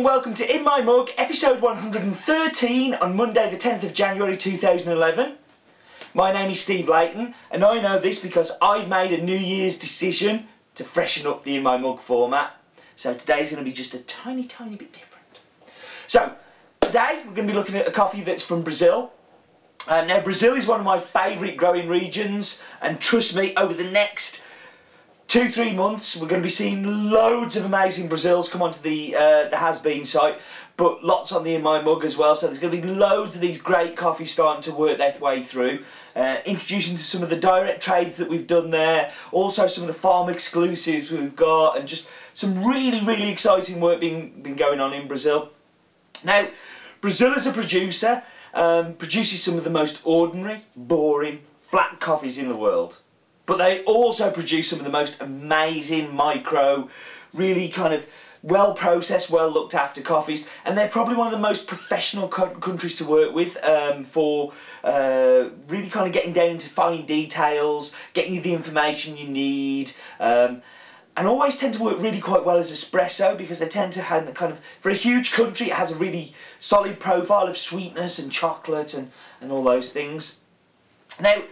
and welcome to In My Mug, episode 113 on Monday the 10th of January 2011. My name is Steve Leighton and I know this because I've made a New Year's decision to freshen up the In My Mug format. So today's going to be just a tiny, tiny bit different. So, today we're going to be looking at a coffee that's from Brazil. Uh, now, Brazil is one of my favourite growing regions and trust me, over the next two, three months, we're going to be seeing loads of amazing Brazils come onto the uh, the Has Bean site, but lots on the In My Mug as well. So there's going to be loads of these great coffees starting to work their way through. Uh, introducing to some of the direct trades that we've done there, also some of the farm exclusives we've got, and just some really, really exciting work being, been going on in Brazil. Now, Brazil is a producer um, produces some of the most ordinary, boring, flat coffees in the world. But they also produce some of the most amazing micro, really kind of well processed, well looked after coffees, and they're probably one of the most professional co countries to work with um, for uh, really kind of getting down into fine details, getting you the information you need. Um, and always tend to work really quite well as espresso because they tend to have kind of for a huge country it has a really solid profile of sweetness and chocolate and and all those things now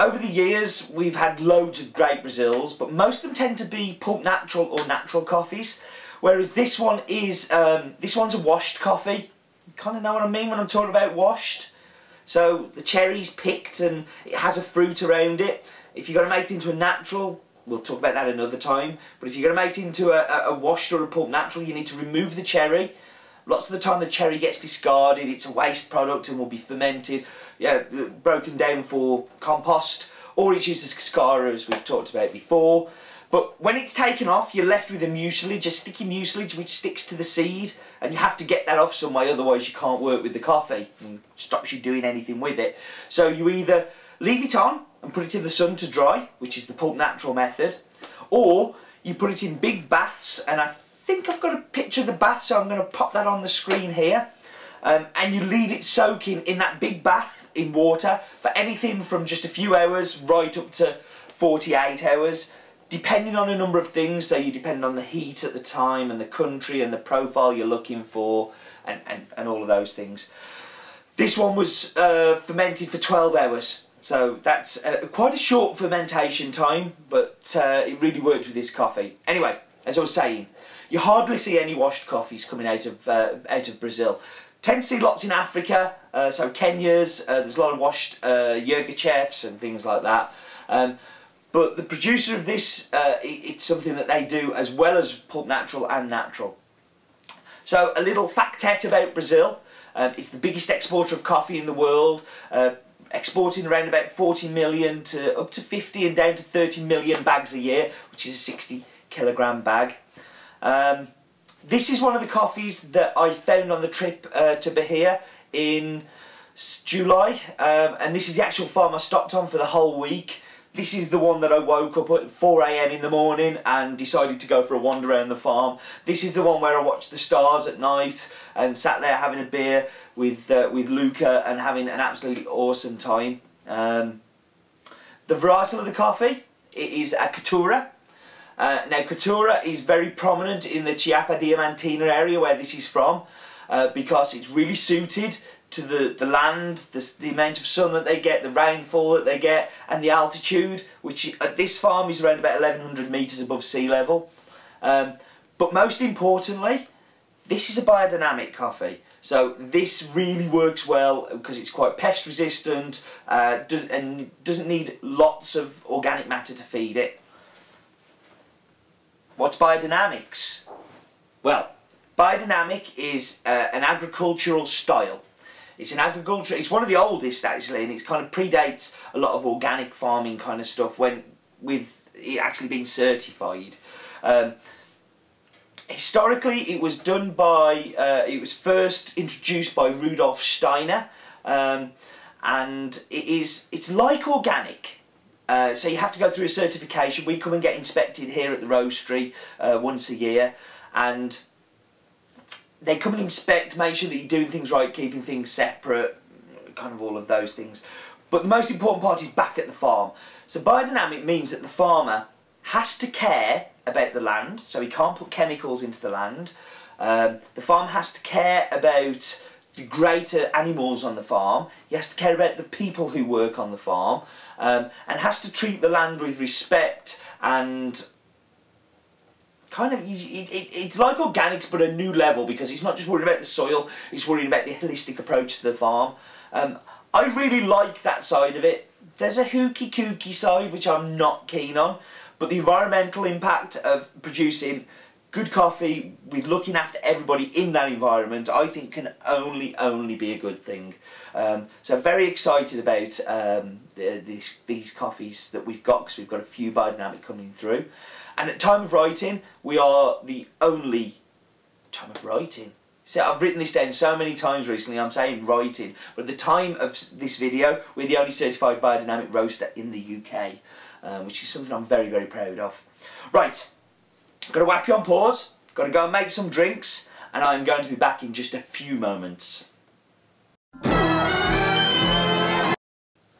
over the years, we've had loads of great Brazils, but most of them tend to be pulp natural or natural coffees. Whereas this one is, um, this one's a washed coffee. You kind of know what I mean when I'm talking about washed. So the cherry's picked and it has a fruit around it. If you're going to make it into a natural, we'll talk about that another time. But if you're going to make it into a, a washed or a pulp natural, you need to remove the cherry. Lots of the time the cherry gets discarded, it's a waste product and will be fermented yeah, broken down for compost, or it's used as cascara as we've talked about before. But when it's taken off, you're left with a mucilage, a sticky mucilage which sticks to the seed, and you have to get that off some way, otherwise you can't work with the coffee and stops you doing anything with it. So you either leave it on and put it in the sun to dry, which is the pulp natural method, or you put it in big baths, and I think I've got a picture of the bath, so I'm going to pop that on the screen here. Um, and you leave it soaking in that big bath in water for anything from just a few hours right up to 48 hours depending on a number of things. So you depend on the heat at the time and the country and the profile you're looking for and, and, and all of those things. This one was uh, fermented for 12 hours. So that's uh, quite a short fermentation time but uh, it really worked with this coffee. Anyway as I was saying you hardly see any washed coffees coming out of uh, out of Brazil Tend to see lots in Africa, uh, so Kenya's, uh, there's a lot of washed uh, Yirgacheffs and things like that. Um, but the producer of this, uh, it, it's something that they do as well as pulp natural and natural. So a little factet about Brazil. Um, it's the biggest exporter of coffee in the world, uh, exporting around about 40 million to up to 50 and down to 30 million bags a year, which is a 60 kilogram bag. Um, this is one of the coffees that I found on the trip uh, to Bahia in July, um, and this is the actual farm I stopped on for the whole week. This is the one that I woke up at 4am in the morning and decided to go for a wander around the farm. This is the one where I watched the stars at night and sat there having a beer with, uh, with Luca and having an absolutely awesome time. Um, the varietal of the coffee it is a Caturra. Uh, now, Caturra is very prominent in the Chapada Diamantina area where this is from uh, because it's really suited to the, the land, the, the amount of sun that they get, the rainfall that they get, and the altitude, which at this farm is around about 1100 metres above sea level. Um, but most importantly, this is a biodynamic coffee. So this really works well because it's quite pest resistant uh, and doesn't need lots of organic matter to feed it. What's biodynamics? Well, biodynamic is uh, an agricultural style. It's an agriculture. It's one of the oldest actually, and it kind of predates a lot of organic farming kind of stuff when with it actually being certified. Um, historically, it was done by. Uh, it was first introduced by Rudolf Steiner, um, and it is. It's like organic. Uh, so you have to go through a certification. We come and get inspected here at the roastery uh, once a year and they come and inspect, make sure that you're doing things right, keeping things separate, kind of all of those things. But the most important part is back at the farm. So biodynamic means that the farmer has to care about the land, so he can't put chemicals into the land. Um, the farm has to care about the greater animals on the farm. He has to care about the people who work on the farm um, and has to treat the land with respect and kind of it, it, it's like organics but a new level because he's not just worried about the soil he's worried about the holistic approach to the farm um, I really like that side of it there's a hooky kooky side which I'm not keen on but the environmental impact of producing good coffee with looking after everybody in that environment I think can only only be a good thing um, so very excited about um, the, these, these coffees that we've got because we've got a few biodynamic coming through and at time of writing, we are the only time of writing. So I've written this down so many times recently, I'm saying writing, but at the time of this video, we're the only certified biodynamic roaster in the UK, um, which is something I'm very, very proud of. Right, got to whap you on pause, got to go and make some drinks, and I'm going to be back in just a few moments.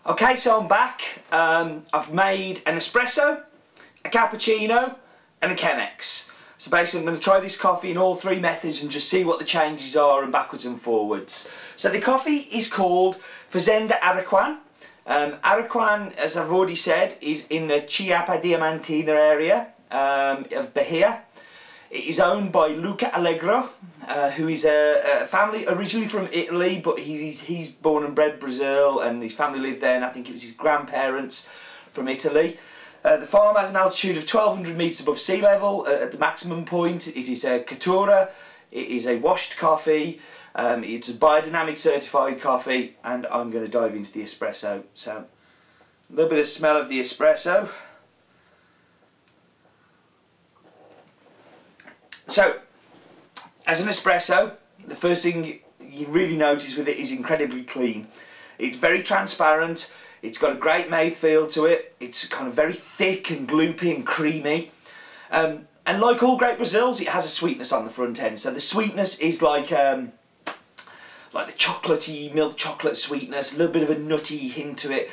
Okay, so I'm back. Um, I've made an espresso, a cappuccino and a Chemex. So basically I'm going to try this coffee in all three methods and just see what the changes are and backwards and forwards. So the coffee is called Fazenda Araquan. Um, Araquan, as I've already said, is in the Chapada Diamantina area um, of Bahia. It is owned by Luca Allegro, uh, who is a, a, family originally from Italy, but he's, he's born and bred Brazil, and his family lived there, and I think it was his grandparents from Italy. Uh, the farm has an altitude of 1200 metres above sea level uh, at the maximum point. It is a Caturra, it is a washed coffee, um, it's a biodynamic certified coffee and I'm going to dive into the espresso. So a little bit of smell of the espresso. So as an espresso, the first thing you really notice with it is incredibly clean. It's very transparent, it's got a great mouthfeel to it. It's kind of very thick and gloopy and creamy. Um, and like all great Brazils, it has a sweetness on the front end. So the sweetness is like um, like the chocolatey milk chocolate sweetness, a little bit of a nutty hint to it.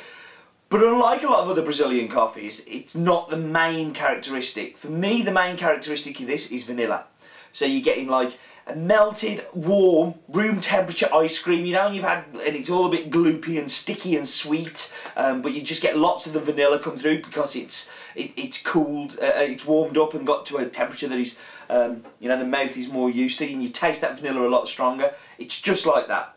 But unlike a lot of other Brazilian coffees, it's not the main characteristic. For me, the main characteristic of this is vanilla. So you're getting like a melted, warm, room temperature ice cream. You know, you've had, and it's all a bit gloopy and sticky and sweet, um, but you just get lots of the vanilla come through because it's it, it's cooled, uh, uh, it's warmed up and got to a temperature that is, um, you know, the mouth is more used to, and you taste that vanilla a lot stronger. It's just like that.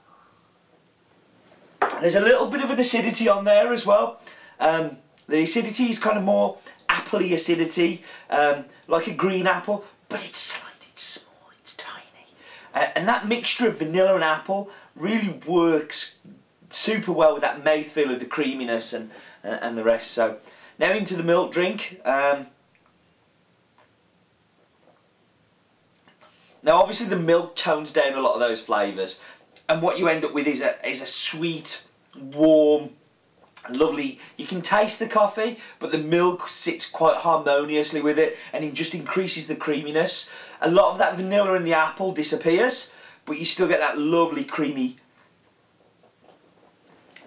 There's a little bit of an acidity on there as well. Um, the acidity is kind of more appley acidity, um, like a green apple, but it's slight, it's small, it's tiny. uh, and that mixture of vanilla and apple really works super well with that mouthfeel of the creaminess and, uh, and the rest. So now into the milk drink. Um, now obviously the milk tones down a lot of those flavours and what you end up with is a, is a sweet, warm, lovely. You can taste the coffee but the milk sits quite harmoniously with it and it just increases the creaminess. A lot of that vanilla in the apple disappears but you still get that lovely creamy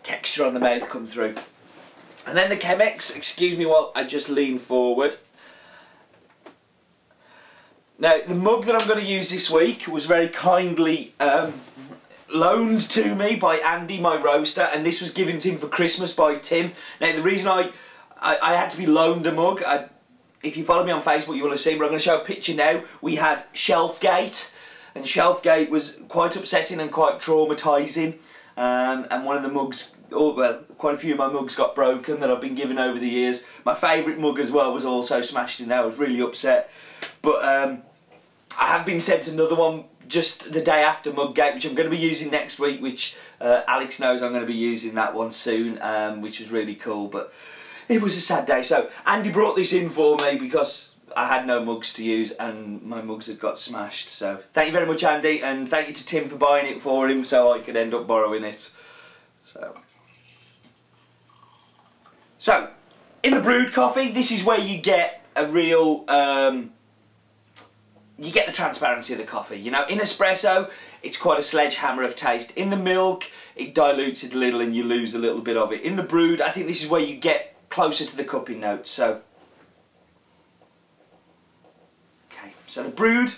texture on the mouth come through. And then the Chemex excuse me while I just lean forward. Now the mug that I'm going to use this week was very kindly um, loaned to me by Andy, my roaster, and this was given to him for Christmas by Tim. Now, the reason I, I, I had to be loaned a mug, I, if you follow me on Facebook, you will have seen, but I'm going to show a picture now. We had Shelfgate, and Shelfgate was quite upsetting and quite traumatising. Um, and one of the mugs, oh, well, quite a few of my mugs got broken that I've been given over the years. My favourite mug as well was also smashed in there. I was really upset. But um, I have been sent another one just the day after Mudgate, which I'm going to be using next week, which uh, Alex knows I'm going to be using that one soon, um, which was really cool. But it was a sad day. So Andy brought this in for me because I had no mugs to use and my mugs had got smashed. So thank you very much, Andy, and thank you to Tim for buying it for him so I could end up borrowing it. So, so in the brewed coffee, this is where you get a real. Um, you get the transparency of the coffee. You know, in espresso, it's quite a sledgehammer of taste. In the milk, it dilutes it a little and you lose a little bit of it. In the brewed, I think this is where you get closer to the cupping notes. So, okay, so the brewed,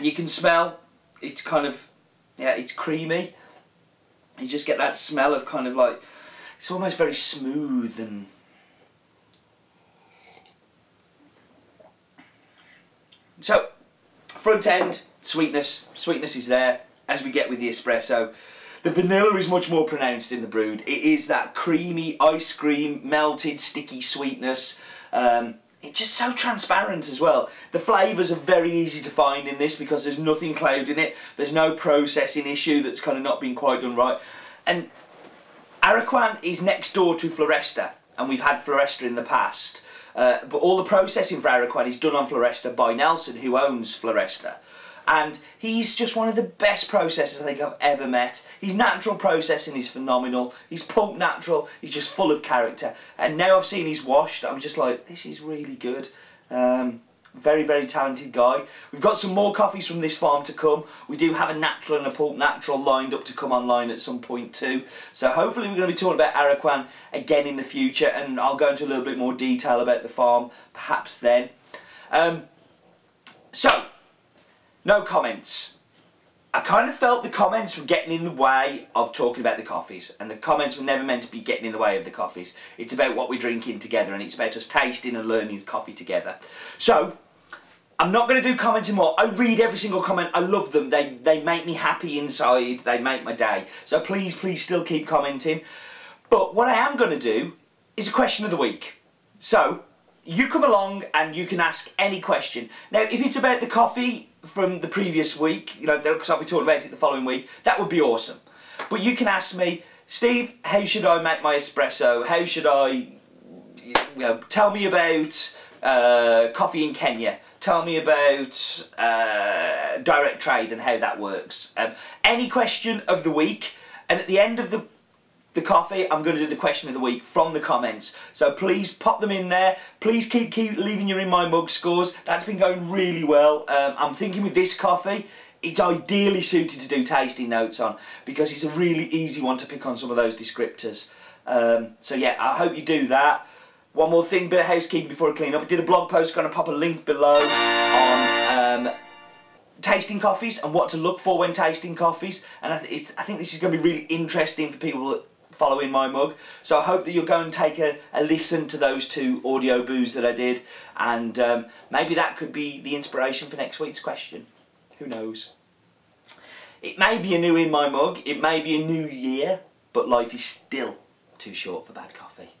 You can smell, it's kind of, yeah, it's creamy. You just get that smell of kind of like, it's almost very smooth and So, front end, sweetness, sweetness is there, as we get with the espresso. The vanilla is much more pronounced in the brewed. It is that creamy ice cream, melted, sticky sweetness. Um, it's just so transparent as well. The flavours are very easy to find in this because there's nothing clouding it. There's no processing issue that's kind of not been quite done right. And Araquan is next door to Floresta, and we've had Floresta in the past. Uh, but all the processing for Araquan is done on Floresta by Nelson, who owns Floresta. And he's just one of the best processors I think I've ever met. His natural processing is phenomenal. He's pulp natural. He's just full of character. And now I've seen he's washed, I'm just like, this is really good. Um, very, very talented guy. We've got some more coffees from this farm to come. We do have a natural and a pulp natural lined up to come online at some point too. So hopefully we're going to be talking about Araquan again in the future and I'll go into a little bit more detail about the farm perhaps then. Um, so, no comments. I kind of felt the comments were getting in the way of talking about the coffees and the comments were never meant to be getting in the way of the coffees. It's about what we're drinking together and it's about us tasting and learning coffee together. So, I'm not going to do comments anymore. I read every single comment. I love them. They, they make me happy inside. They make my day. So please, please still keep commenting. But what I am going to do is a question of the week. So you come along and you can ask any question. Now, if it's about the coffee from the previous week, you know, because I'll be talking about it the following week, that would be awesome. But you can ask me, Steve, how should I make my espresso? How should I, you know, tell me about uh, coffee in Kenya tell me about uh, direct trade and how that works. Um, any question of the week, and at the end of the the coffee, I'm going to do the question of the week from the comments. So please pop them in there. Please keep keep leaving your in my mug scores. That's been going really well. Um, I'm thinking with this coffee, it's ideally suited to do tasting notes on because it's a really easy one to pick on some of those descriptors. Um, so yeah, I hope you do that. One more thing, bit of housekeeping before I clean up. I did a blog post, going to pop a link below on um, tasting coffees and what to look for when tasting coffees. And I, th I think this is going to be really interesting for people that follow in my mug. So I hope that you'll go and take a, a listen to those two Audioboos that I did. And um, maybe that could be the inspiration for next week's question. Who knows? It may be a new in my mug, it may be a new year, but life is still too short for bad coffee.